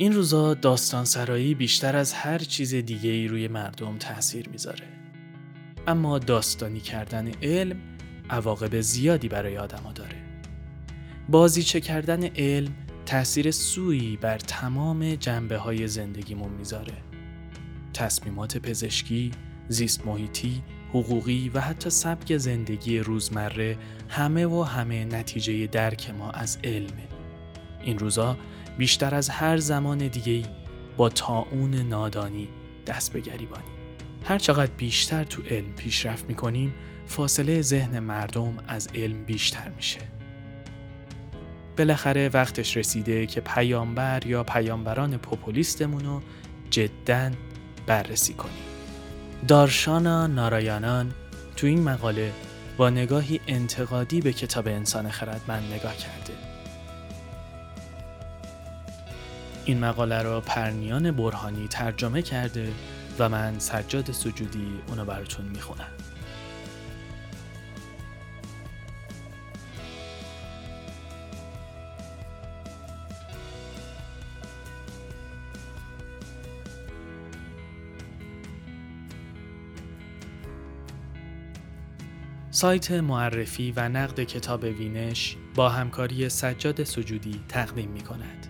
این روزا داستان سرایی بیشتر از هر چیز دیگه ای روی مردم تاثیر می‌ذاره. اما داستانی کردن علم عواقب زیادی برای آدما داره. بازیچه کردن علم تأثیر سویی بر تمام جنبه های زندگیمون می‌ذاره. تصمیمات پزشکی، زیست محیطی، حقوقی و حتی سبک زندگی روزمره همه و همه نتیجه درک ما از علمه. این روزا بیشتر از هر زمان دیگه با تاون نادانی دست به گریبانی. هر چقدر بیشتر تو علم پیشرفت می‌کنیم فاصله ذهن مردم از علم بیشتر میشه. بالاخره وقتش رسیده که پیامبر یا پیامبران پوپولیستمون رو جدا بررسی کنیم. دارشانا نارایانان تو این مقاله با نگاهی انتقادی به کتاب انسان خردمند نگاه کرده. این مقاله را پرنیان برهانی ترجمه کرده و من سجاد سجودی اونو براتون می‌خونم. سایت معرفی و نقد کتاب وینش با همکاری سجاد سجودی تقدیم می کند.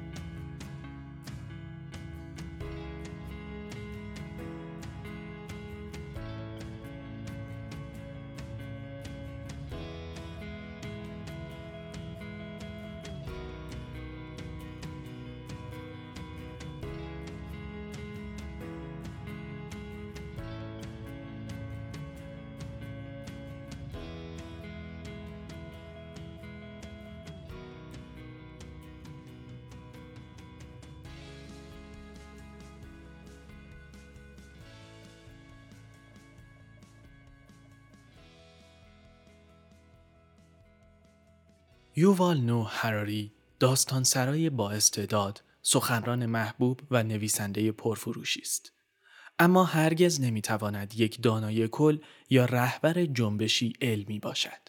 یووال نو هراری داستان سرای با استعداد، سخنران محبوب و نویسنده پرفروشی است. اما هرگز نمی‌تواند یک دانای کل یا رهبر جنبشی علمی باشد.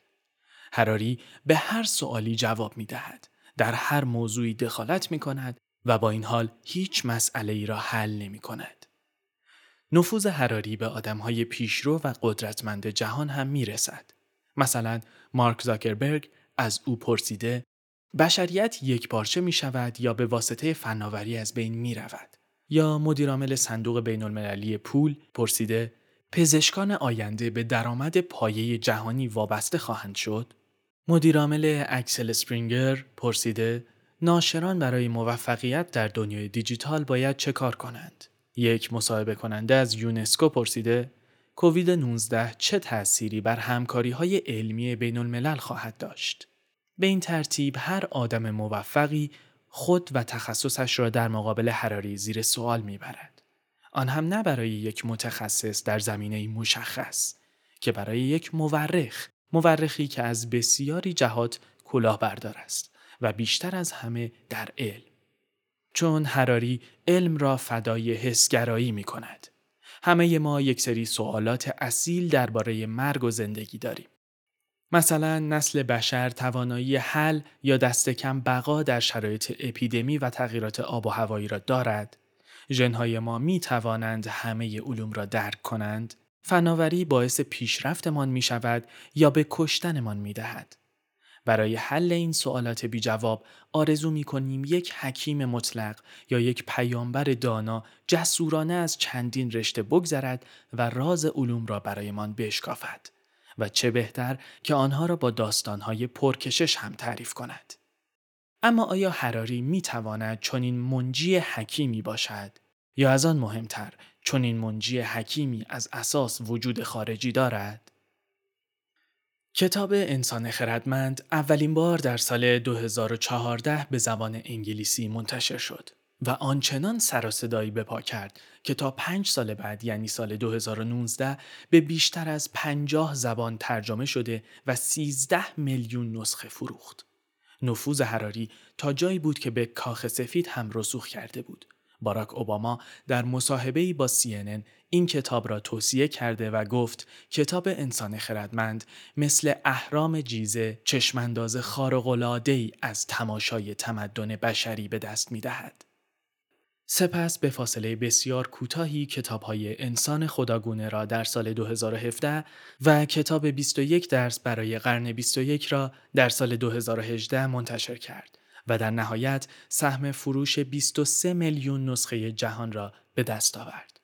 هراری به هر سوالی جواب می دهد. در هر موضوعی دخالت می کند و با این حال هیچ مسئله ای را حل نمی کند. نفوذ هراری به آدمهای پیشرو و قدرتمند جهان هم می رسد. مثلا مارک زاکربرگ از او پرسیده بشریت یک پارچه می شود یا به واسطه فناوری از بین می رود؟ یا مدیرعامل صندوق بین المللی پول پرسیده پزشکان آینده به درآمد پایه جهانی وابسته خواهند شد؟ مدیرعامل اکسل سپرینگر پرسیده ناشران برای موفقیت در دنیای دیجیتال باید چه کار کنند؟ یک مصاحبه کننده از یونسکو پرسیده کووید 19 چه تأثیری بر همکاری های علمی بین الملل خواهد داشت؟ به این ترتیب هر آدم موفقی خود و تخصصش را در مقابل حراری زیر سوال می‌برد. آن هم نه برای یک متخصص در زمینه مشخص که برای یک مورخ مورخی که از بسیاری جهات کلاهبردار است و بیشتر از همه در علم چون حراری علم را فدای حسگرایی می کند. همه ما یک سری سوالات اصیل درباره مرگ و زندگی داریم. مثلا نسل بشر توانایی حل یا دست کم بقا در شرایط اپیدمی و تغییرات آب و هوایی را دارد. ژنهای ما می توانند همه علوم را درک کنند. فناوری باعث پیشرفتمان می شود یا به کشتنمان می دهد. برای حل این سوالات بی جواب آرزو می کنیم یک حکیم مطلق یا یک پیامبر دانا جسورانه از چندین رشته بگذرد و راز علوم را برایمان بشکافد. و چه بهتر که آنها را با داستانهای پرکشش هم تعریف کند. اما آیا حراری می تواند چنین منجی حکیمی باشد یا از آن مهمتر چنین منجی حکیمی از اساس وجود خارجی دارد؟ کتاب انسان خردمند اولین بار در سال 2014 به زبان انگلیسی منتشر شد. و آنچنان سر و صدایی بپا کرد که تا پنج سال بعد یعنی سال 2019 به بیشتر از پنجاه زبان ترجمه شده و 13 میلیون نسخه فروخت. نفوذ حراری تا جایی بود که به کاخ سفید هم رسوخ کرده بود. باراک اوباما در مصاحبه‌ای با CNN این کتاب را توصیه کرده و گفت کتاب انسان خردمند مثل اهرام جیزه چشمانداز ای از تماشای تمدن بشری به دست می دهد. سپس به فاصله بسیار کوتاهی کتابهای انسان خداگونه را در سال 2017 و کتاب 21 درس برای قرن 21 را در سال 2018 منتشر کرد و در نهایت سهم فروش 23 میلیون نسخه جهان را به دست آورد.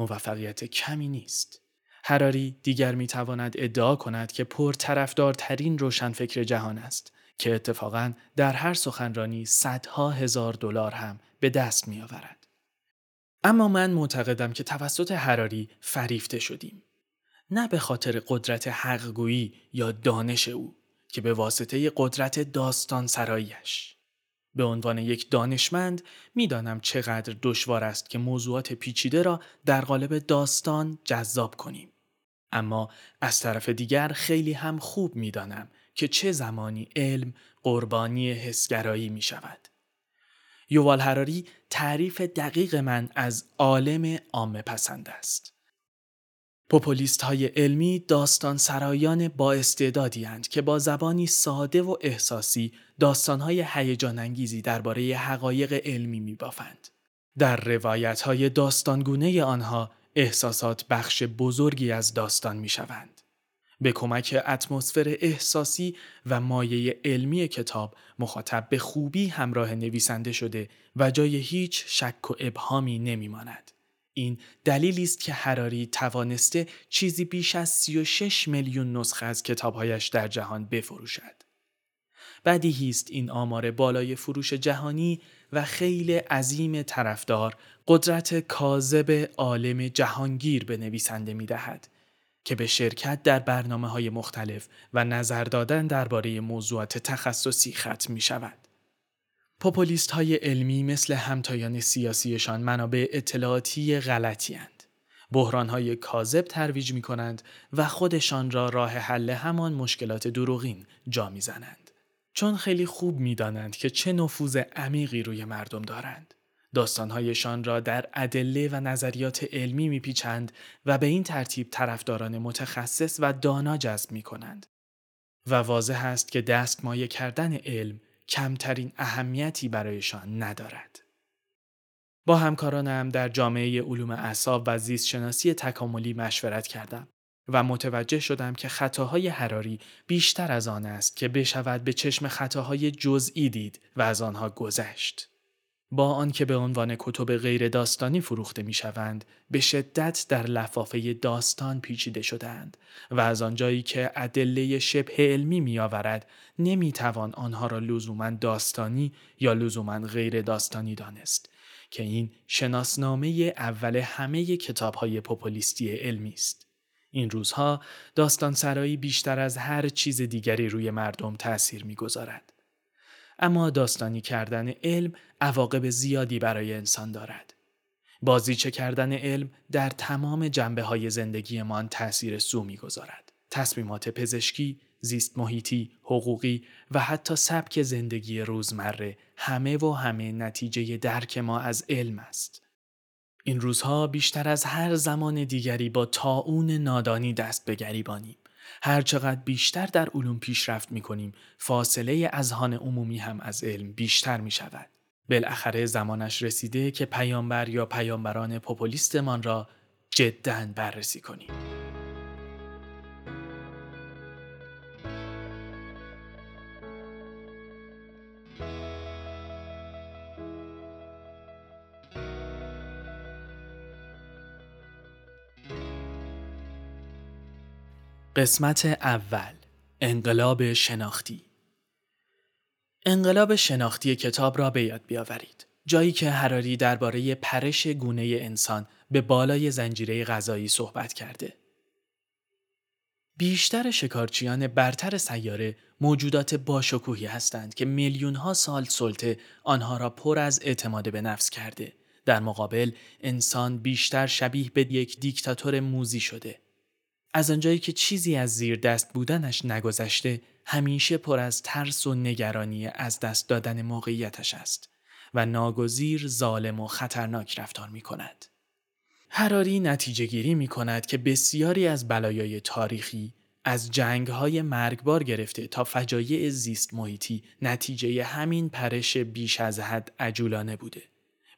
موفقیت کمی نیست. هراری دیگر می تواند ادعا کند که پر طرفدارترین روشنفکر جهان است که اتفاقا در هر سخنرانی صدها هزار دلار هم به دست می آورد. اما من معتقدم که توسط هراری فریفته شدیم. نه به خاطر قدرت حقگویی یا دانش او که به واسطه قدرت داستان سرایش. به عنوان یک دانشمند می‌دانم چقدر دشوار است که موضوعات پیچیده را در قالب داستان جذاب کنیم. اما از طرف دیگر خیلی هم خوب می‌دانم که چه زمانی علم قربانی حسگرایی می شود. یووال هراری تعریف دقیق من از عالم عامه پسند است. پوپولیست های علمی داستان سرایان با استعدادی که با زبانی ساده و احساسی داستان های هیجان انگیزی درباره حقایق علمی می بافند. در روایت های داستانگونه آنها احساسات بخش بزرگی از داستان می شوند. به کمک اتمسفر احساسی و مایه علمی کتاب مخاطب به خوبی همراه نویسنده شده و جای هیچ شک و ابهامی نمی ماند. این دلیلی است که هراری توانسته چیزی بیش از 36 میلیون نسخه از کتابهایش در جهان بفروشد. بدیهی است این آمار بالای فروش جهانی و خیلی عظیم طرفدار قدرت کاذب عالم جهانگیر به نویسنده می دهد که به شرکت در برنامه های مختلف و نظر دادن درباره موضوعات تخصصی ختم می شود. پوپولیست های علمی مثل همتایان سیاسیشان منابع اطلاعاتی غلطی هند. بحران های کاذب ترویج می کنند و خودشان را راه حل همان مشکلات دروغین جا می زنند. چون خیلی خوب می دانند که چه نفوذ عمیقی روی مردم دارند. داستانهایشان را در ادله و نظریات علمی میپیچند و به این ترتیب طرفداران متخصص و دانا جذب می کنند. و واضح است که دستمایه کردن علم کمترین اهمیتی برایشان ندارد. با همکارانم در جامعه علوم اعصاب و زیست شناسی تکاملی مشورت کردم و متوجه شدم که خطاهای حراری بیشتر از آن است که بشود به چشم خطاهای جزئی دید و از آنها گذشت. با آنکه به عنوان کتب غیر داستانی فروخته می شوند، به شدت در لفافه داستان پیچیده شدند و از آنجایی که ادله شبه علمی می آورد، نمی توان آنها را لزوما داستانی یا لزوما غیر داستانی دانست که این شناسنامه اول همه کتاب های پوپولیستی علمی است. این روزها داستان سرایی بیشتر از هر چیز دیگری روی مردم تأثیر می‌گذارد. اما داستانی کردن علم عواقب زیادی برای انسان دارد. بازیچه کردن علم در تمام جنبه های زندگیمان تأثیر سو می‌گذارد. تصمیمات پزشکی، زیست محیطی، حقوقی و حتی سبک زندگی روزمره همه و همه نتیجه درک ما از علم است. این روزها بیشتر از هر زمان دیگری با تاون نادانی دست به گریبانیم. هر چقدر بیشتر در علوم پیشرفت می کنیم فاصله اذهان عمومی هم از علم بیشتر می شود. بالاخره زمانش رسیده که پیامبر یا پیامبران پوپولیستمان را جدا بررسی کنیم. قسمت اول انقلاب شناختی. انقلاب شناختی کتاب را به یاد بیاورید. جایی که هراری درباره پرش گونه انسان به بالای زنجیره غذایی صحبت کرده. بیشتر شکارچیان برتر سیاره موجودات باشکوهی هستند که میلیون ها سال سلطه آنها را پر از اعتماد به نفس کرده. در مقابل انسان بیشتر شبیه به یک دیکتاتور موزی شده. از آنجایی که چیزی از زیر دست بودنش نگذشته همیشه پر از ترس و نگرانی از دست دادن موقعیتش است و ناگزیر ظالم و خطرناک رفتار می کند. هراری نتیجه گیری می کند که بسیاری از بلایای تاریخی از جنگ های مرگبار گرفته تا فجایع زیست محیطی نتیجه همین پرش بیش از حد عجولانه بوده.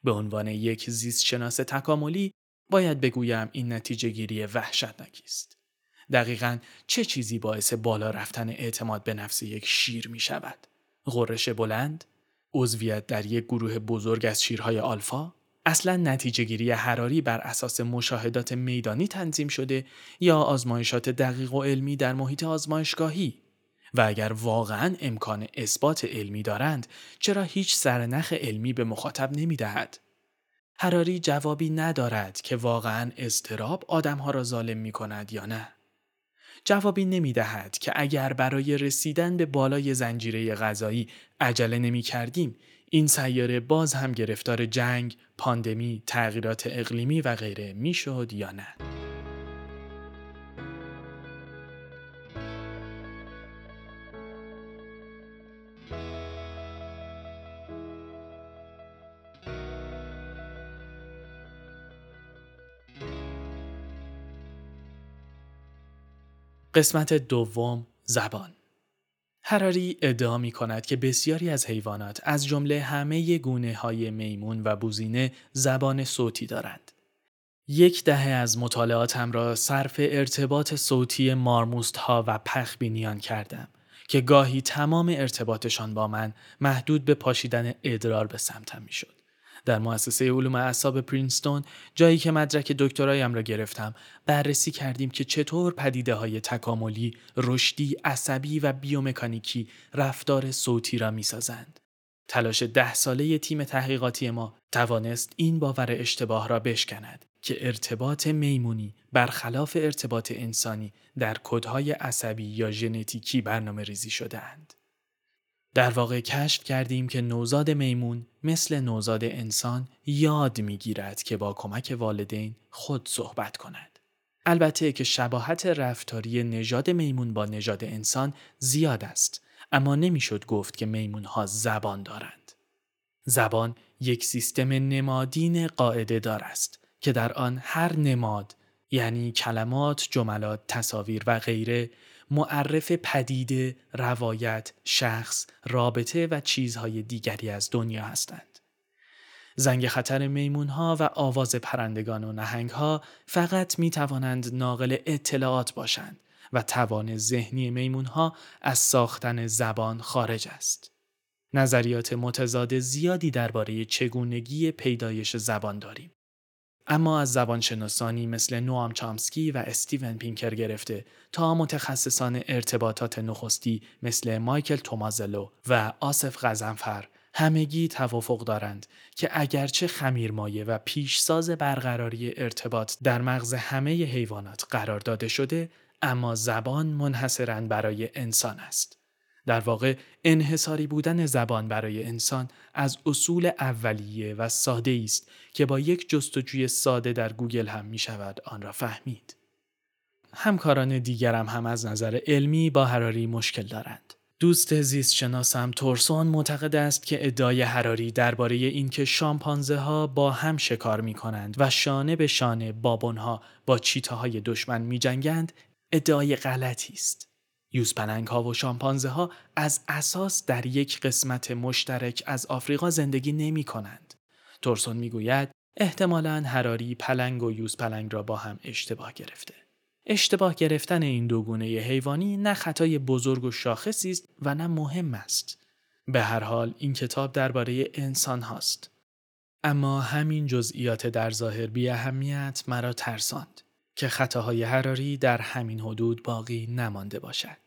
به عنوان یک زیست شناس تکاملی باید بگویم این نتیجه گیری وحشتناکی است. دقیقا چه چیزی باعث بالا رفتن اعتماد به نفس یک شیر می شود؟ غرش بلند؟ عضویت در یک گروه بزرگ از شیرهای آلفا؟ اصلا نتیجه گیری حراری بر اساس مشاهدات میدانی تنظیم شده یا آزمایشات دقیق و علمی در محیط آزمایشگاهی و اگر واقعا امکان اثبات علمی دارند چرا هیچ سرنخ علمی به مخاطب نمی دهد؟ حراری جوابی ندارد که واقعا اضطراب آدمها را ظالم می کند یا نه. جوابی نمی دهد که اگر برای رسیدن به بالای زنجیره غذایی عجله نمی کردیم این سیاره باز هم گرفتار جنگ، پاندمی، تغییرات اقلیمی و غیره می‌شد یا نه. قسمت دوم زبان هراری ادعا می کند که بسیاری از حیوانات از جمله همه گونه های میمون و بوزینه زبان صوتی دارند. یک دهه از مطالعاتم را صرف ارتباط صوتی مارموست ها و پخبینیان کردم که گاهی تمام ارتباطشان با من محدود به پاشیدن ادرار به سمتم می شد. در مؤسسه علوم اعصاب پرینستون جایی که مدرک دکترایم را گرفتم بررسی کردیم که چطور پدیده های تکاملی، رشدی، عصبی و بیومکانیکی رفتار صوتی را می‌سازند. تلاش ده ساله تیم تحقیقاتی ما توانست این باور اشتباه را بشکند که ارتباط میمونی برخلاف ارتباط انسانی در کدهای عصبی یا ژنتیکی برنامه ریزی شدهاند. در واقع کشف کردیم که نوزاد میمون مثل نوزاد انسان یاد می‌گیرد که با کمک والدین خود صحبت کند. البته که شباهت رفتاری نژاد میمون با نژاد انسان زیاد است اما نمی‌شد گفت که میمون ها زبان دارند. زبان یک سیستم نمادین قاعده دار است که در آن هر نماد یعنی کلمات، جملات، تصاویر و غیره معرف پدیده، روایت، شخص، رابطه و چیزهای دیگری از دنیا هستند. زنگ خطر میمون ها و آواز پرندگان و نهنگ ها فقط می توانند ناقل اطلاعات باشند و توان ذهنی میمون ها از ساختن زبان خارج است. نظریات متضاد زیادی درباره چگونگی پیدایش زبان داریم. اما از زبانشناسانی مثل نوام چامسکی و استیون پینکر گرفته تا متخصصان ارتباطات نخستی مثل مایکل تومازلو و آصف غزنفر همگی توافق دارند که اگرچه خمیرمایه و پیشساز برقراری ارتباط در مغز همه حیوانات قرار داده شده اما زبان منحصرا برای انسان است. در واقع انحصاری بودن زبان برای انسان از اصول اولیه و ساده است که با یک جستجوی ساده در گوگل هم می شود آن را فهمید. همکاران دیگرم هم از نظر علمی با حراری مشکل دارند. دوست زیست شناسم تورسون معتقد است که ادعای حراری درباره اینکه شامپانزه ها با هم شکار می کنند و شانه به شانه بابون ها با چیتاهای دشمن می جنگند ادعای غلطی است. یوزپلنگ ها و شامپانزه ها از اساس در یک قسمت مشترک از آفریقا زندگی نمی کنند. تورسون می گوید احتمالا هراری پلنگ و یوزپلنگ را با هم اشتباه گرفته. اشتباه گرفتن این دو گونه حیوانی نه خطای بزرگ و شاخصی است و نه مهم است. به هر حال این کتاب درباره انسان هاست. اما همین جزئیات در ظاهر بی اهمیت مرا ترساند که خطاهای حراری در همین حدود باقی نمانده باشد.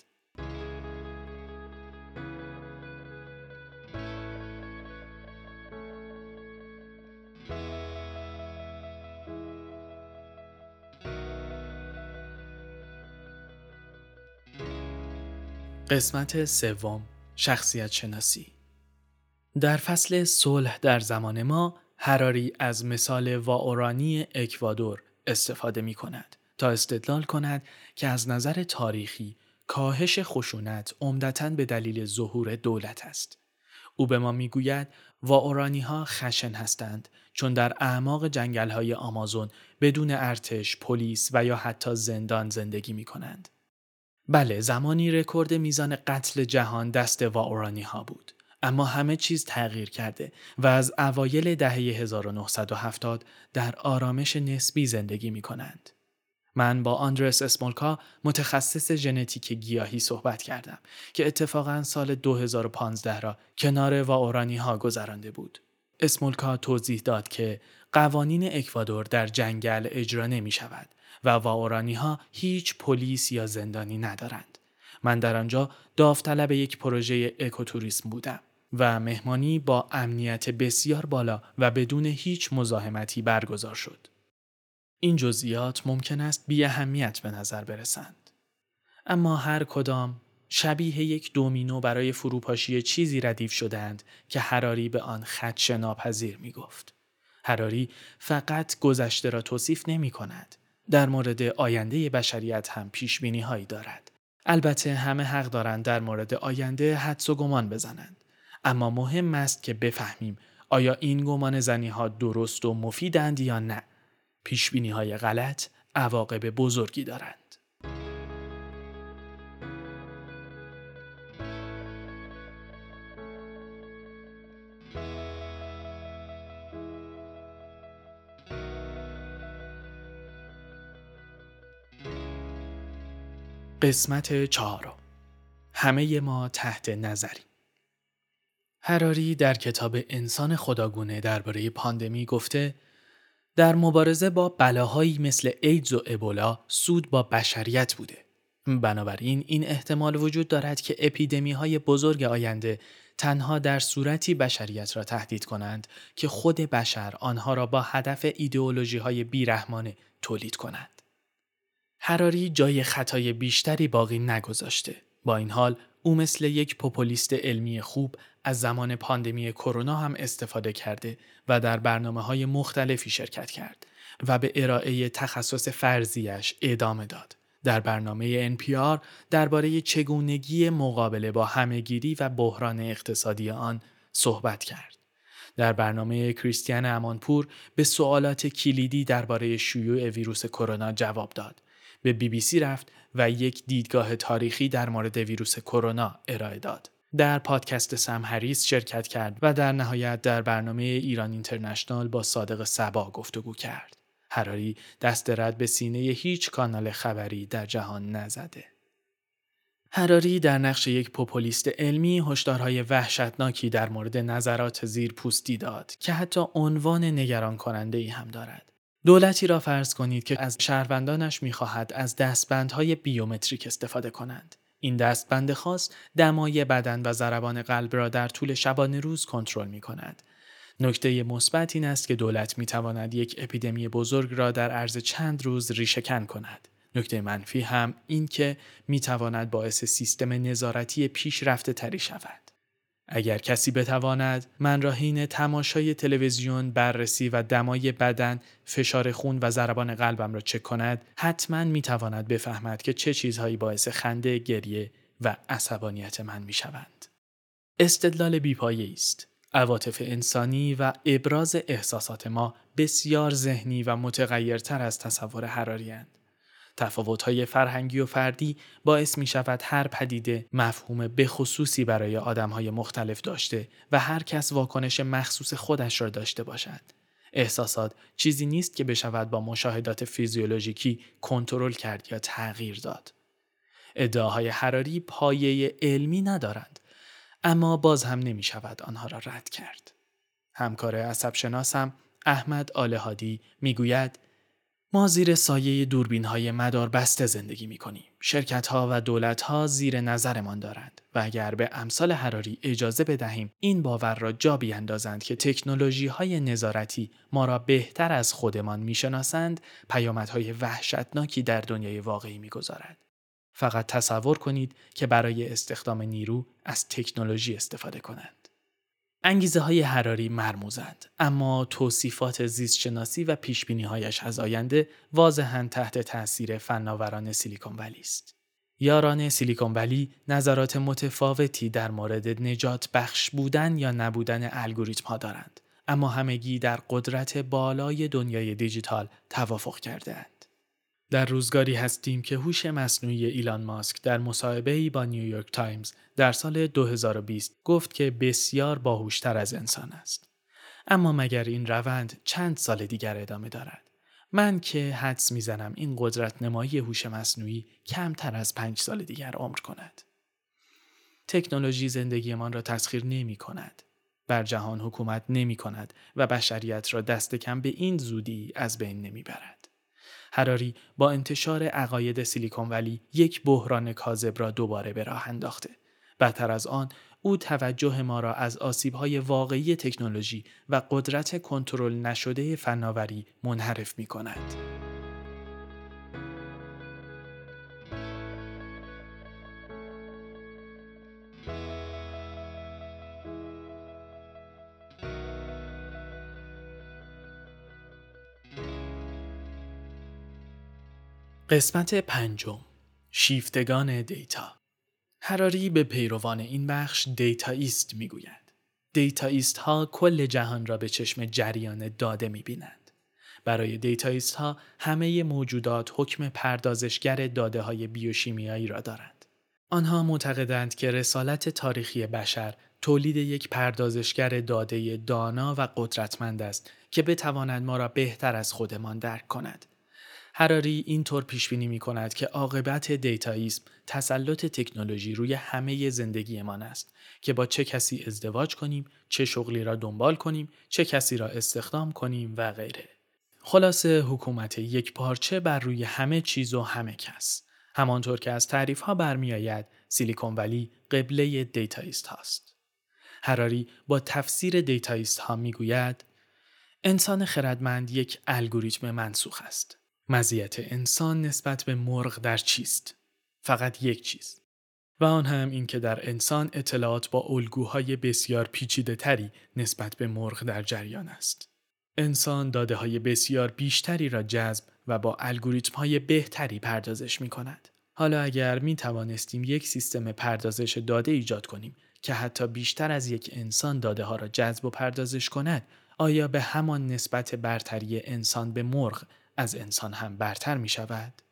قسمت سوم شخصیت شناسی در فصل صلح در زمان ما هراری از مثال واورانی اکوادور استفاده می کند تا استدلال کند که از نظر تاریخی کاهش خشونت عمدتا به دلیل ظهور دولت است. او به ما می‌گوید واورانی ها خشن هستند چون در اعماق جنگل های آمازون بدون ارتش، پلیس و یا حتی زندان زندگی می کنند. بله زمانی رکورد میزان قتل جهان دست واورانی ها بود اما همه چیز تغییر کرده و از اوایل دهه 1970 در آرامش نسبی زندگی می کنند. من با آندرس اسمولکا متخصص ژنتیک گیاهی صحبت کردم که اتفاقا سال 2015 را کنار واورانی ها گذرانده بود. اسمولکا توضیح داد که قوانین اکوادور در جنگل اجرا نمی شود و واورانی ها هیچ پلیس یا زندانی ندارند. من در آنجا داوطلب یک پروژه اکوتوریسم بودم و مهمانی با امنیت بسیار بالا و بدون هیچ مزاحمتی برگزار شد. این جزئیات ممکن است بی اهمیت به نظر برسند. اما هر کدام شبیه یک دومینو برای فروپاشی چیزی ردیف شدند که حراری به آن خدش ناپذیر می گفت. حراری فقط گذشته را توصیف نمی کند. در مورد آینده بشریت هم پیش بینی هایی دارد. البته همه حق دارند در مورد آینده حدس و گمان بزنند. اما مهم است که بفهمیم آیا این گمان زنی ها درست و مفیدند یا نه. پیش بینی های غلط عواقب بزرگی دارند. قسمت چهارم همه ما تحت نظری هراری در کتاب انسان خداگونه درباره پاندمی گفته در مبارزه با بلاهایی مثل ایدز و ابولا سود با بشریت بوده. بنابراین این احتمال وجود دارد که اپیدمی های بزرگ آینده تنها در صورتی بشریت را تهدید کنند که خود بشر آنها را با هدف ایدئولوژی های بیرحمانه تولید کنند. هراری جای خطای بیشتری باقی نگذاشته. با این حال او مثل یک پوپولیست علمی خوب از زمان پاندمی کرونا هم استفاده کرده و در برنامه های مختلفی شرکت کرد و به ارائه تخصص فرضیش ادامه داد. در برنامه NPR درباره چگونگی مقابله با همهگیری و بحران اقتصادی آن صحبت کرد. در برنامه کریستیان امانپور به سوالات کلیدی درباره شیوع ویروس کرونا جواب داد به بی بی سی رفت و یک دیدگاه تاریخی در مورد ویروس کرونا ارائه داد. در پادکست سم هریس شرکت کرد و در نهایت در برنامه ایران اینترنشنال با صادق سبا گفتگو کرد. هراری دست رد به سینه هیچ کانال خبری در جهان نزده. هراری در نقش یک پوپولیست علمی هشدارهای وحشتناکی در مورد نظرات زیر پوستی داد که حتی عنوان نگران کننده ای هم دارد. دولتی را فرض کنید که از شهروندانش می‌خواهد از دستبندهای بیومتریک استفاده کنند. این دستبند خاص دمای بدن و ضربان قلب را در طول شبانه روز کنترل می کند. نکته مثبت این است که دولت می تواند یک اپیدمی بزرگ را در عرض چند روز ریشهکن کند. نکته منفی هم این که می تواند باعث سیستم نظارتی پیشرفته تری شود. اگر کسی بتواند من را حین تماشای تلویزیون بررسی و دمای بدن فشار خون و ضربان قلبم را چک کند حتما می‌تواند بفهمد که چه چیزهایی باعث خنده گریه و عصبانیت من می‌شوند. استدلال بیپایه است. عواطف انسانی و ابراز احساسات ما بسیار ذهنی و متغیرتر از تصور حراریند تفاوت‌های فرهنگی و فردی باعث می شود هر پدیده مفهوم بخصوصی برای آدمهای مختلف داشته و هر کس واکنش مخصوص خودش را داشته باشد. احساسات چیزی نیست که بشود با مشاهدات فیزیولوژیکی کنترل کرد یا تغییر داد. ادعاهای حراری پایه علمی ندارند اما باز هم نمی شود آنها را رد کرد. همکار عصب شناسم احمد آلهادی می‌گوید ما زیر سایه دوربین های مدار بسته زندگی می کنیم. شرکت ها و دولت ها زیر نظرمان دارند و اگر به امثال حراری اجازه بدهیم این باور را جا بیاندازند که تکنولوژی های نظارتی ما را بهتر از خودمان می‌شناسند پیامدهای وحشتناکی در دنیای واقعی می‌گذارد. فقط تصور کنید که برای استخدام نیرو از تکنولوژی استفاده کنند. انگیزه های حراری مرموزند اما توصیفات زیستشناسی و پیشبینی هایش از آینده واضحا تحت تاثیر فناوران سیلیکون ولی است. یاران سیلیکون ولی نظرات متفاوتی در مورد نجات بخش بودن یا نبودن الگوریتم ها دارند اما همگی در قدرت بالای دنیای دیجیتال توافق کرده اند. در روزگاری هستیم که هوش مصنوعی ایلان ماسک در مصاحبه‌ای با نیویورک تایمز در سال 2020 گفت که بسیار باهوشتر از انسان است. اما مگر این روند چند سال دیگر ادامه دارد؟ من که حدس می‌زنم این قدرت نمایی هوش مصنوعی کمتر از پنج سال دیگر عمر کند. تکنولوژی زندگیمان را تسخیر نمی کند. بر جهان حکومت نمی کند و بشریت را دست کم به این زودی از بین نمی برد. هراری با انتشار عقاید سیلیکون ولی یک بحران کاذب را دوباره به راه انداخته. بدتر از آن او توجه ما را از آسیبهای واقعی تکنولوژی و قدرت کنترل نشده فناوری منحرف می کند. قسمت پنجم شیفتگان data هراری به پیروان این بخش dataist می‌گوید. dataist ها کل جهان را به چشم جریان داده می بینند. برای dataist ها همه موجودات حکم پردازشگر داده های بیوشیمیایی را دارند. آنها معتقدند که رسالت تاریخی بشر تولید یک پردازشگر داده دانا و قدرتمند است که بتواند ما را بهتر از خودمان درک کند هراری اینطور پیش بینی می کند که عاقبت dataism تسلط تکنولوژی روی همه زندگیمان است که با چه کسی ازدواج کنیم، چه شغلی را دنبال کنیم، چه کسی را استخدام کنیم و غیره. خلاصه حکومت یک پارچه بر روی همه چیز و همه کس. همانطور که از تعریف ها برمیآید سیلیکون ولی قبله dataist هاست. هراری با تفسیر dataist ها می‌گوید انسان خردمند یک الگوریتم منسوخ است. مزیت انسان نسبت به مرغ در چیست؟ فقط یک چیز. و آن هم این که در انسان اطلاعات با الگوهای بسیار پیچیده تری نسبت به مرغ در جریان است. انسان داده های بسیار بیشتری را جذب و با الگوریتم های بهتری پردازش می کند. حالا اگر می توانستیم یک سیستم پردازش داده ایجاد کنیم که حتی بیشتر از یک انسان داده ها را جذب و پردازش کند آیا به همان نسبت برتری انسان به مرغ از انسان هم برتر می شود؟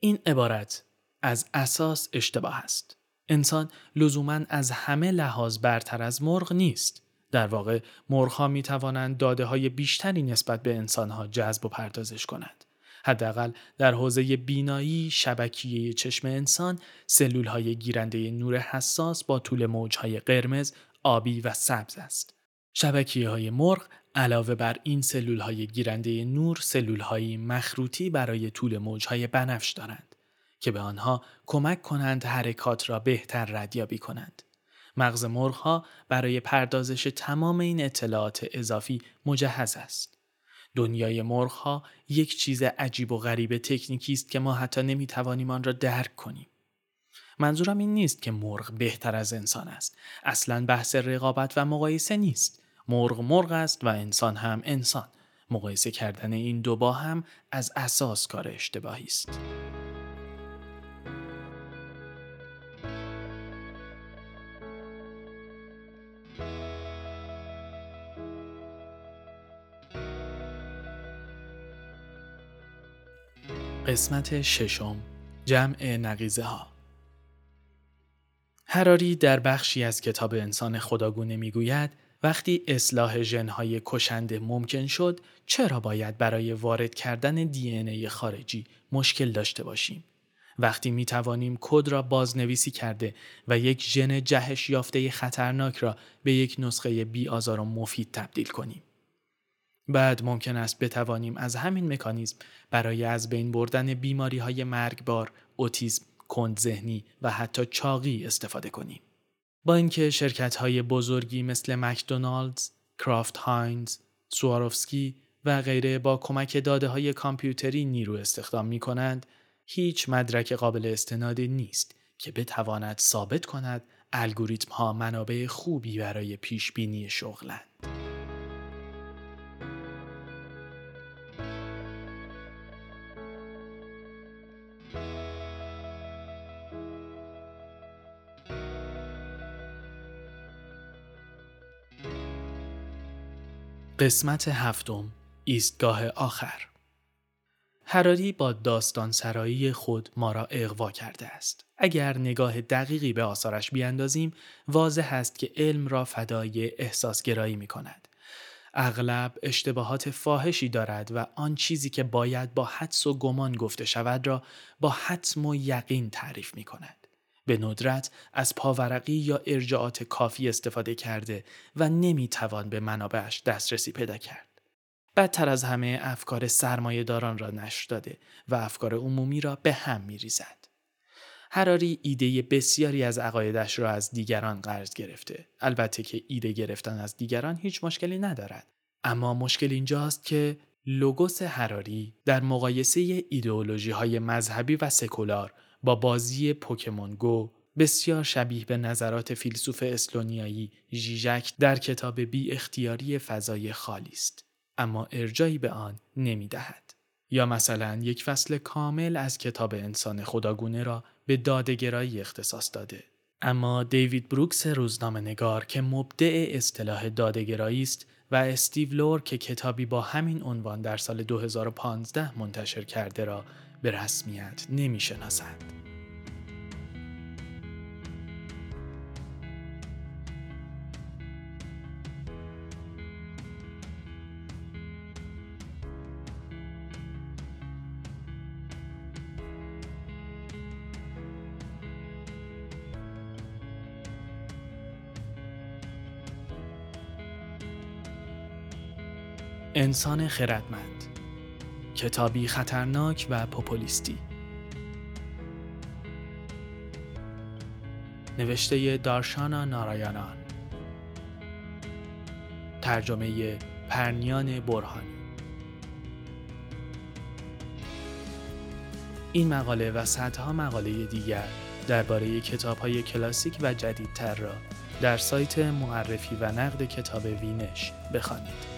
این عبارت از اساس اشتباه است. انسان لزوما از همه لحاظ برتر از مرغ نیست. در واقع ها می توانند داده های بیشتری نسبت به انسان ها جذب و پردازش کنند. حداقل در حوزه بینایی شبکیه چشم انسان سلول های گیرنده نور حساس با طول موج های قرمز، آبی و سبز است. شبکیه های مرغ علاوه بر این سلول های گیرنده نور سلول های مخروطی برای طول موج های بنفش دارند که به آنها کمک کنند حرکات را بهتر ردیابی کنند. مغز مرغ ها برای پردازش تمام این اطلاعات اضافی مجهز است. دنیای مرغ ها یک چیز عجیب و غریب تکنیکی است که ما حتی نمی توانیم آن را درک کنیم. منظورم این نیست که مرغ بهتر از انسان است. اصلا بحث رقابت و مقایسه نیست. مرغ مرغ است و انسان هم انسان. مقایسه کردن این دو با هم از اساس کار اشتباهی است. قسمت ششم جمع نقیزه ها هراری در بخشی از کتاب انسان خداگونه می‌گوید وقتی اصلاح ژنهای کشنده ممکن شد چرا باید برای وارد کردن دی ای خارجی مشکل داشته باشیم وقتی می توانیم کد را بازنویسی کرده و یک ژن جهش یافته خطرناک را به یک نسخه بی آزار و مفید تبدیل کنیم بعد ممکن است بتوانیم از همین مکانیزم برای از بین بردن بیماری های مرگبار، اوتیسم، کند ذهنی و حتی چاقی استفاده کنیم. با اینکه شرکت های بزرگی مثل مکدونالدز، کرافت هاینز، سواروفسکی و غیره با کمک داده های کامپیوتری نیرو استخدام می کنند، هیچ مدرک قابل استنادی نیست که بتواند ثابت کند الگوریتم ها منابع خوبی برای پیش بینی شغلند. قسمت هفتم ایستگاه آخر هراری با داستان سرایی خود ما را اغوا کرده است. اگر نگاه دقیقی به آثارش بیاندازیم واضح است که علم را فدای احساسگرایی می کند. اغلب اشتباهات فاحشی دارد و آن چیزی که باید با حدس و گمان گفته شود را با حتم و یقین تعریف می کند. به ندرت از پاورقی یا ارجاعات کافی استفاده کرده و نمی توان به منابعش دسترسی پیدا کرد. بدتر از همه افکار سرمایه داران را نشر داده و افکار عمومی را به هم می ریزد. هراری ایده بسیاری از عقایدش را از دیگران قرض گرفته. البته که ایده گرفتن از دیگران هیچ مشکلی ندارد. اما مشکل اینجاست که لوگوس هراری در مقایسه ایدئولوژی های مذهبی و سکولار با بازی پوکمون گو بسیار شبیه به نظرات فیلسوف اسلونیایی ژیژک در کتاب بی اختیاری فضای خالی است. اما ارجایی به آن نمی دهد. یا مثلا یک فصل کامل از کتاب انسان خداگونه را به دادگرایی اختصاص داده. اما دیوید بروکس روزنامه نگار که مبدع اصطلاح دادگرایی است و استیو لور که کتابی با همین عنوان در سال 2015 منتشر کرده را به رسمیت نمی شناسند. انسان خردمند کتابی خطرناک و پوپولیستی. نوشته دارشانا نارایانان. ترجمه پرنیان برهانی. این مقاله و صدها مقاله دیگر درباره کتاب های کلاسیک و جدیدتر را در سایت معرفی و نقد کتاب وینش بخوانید.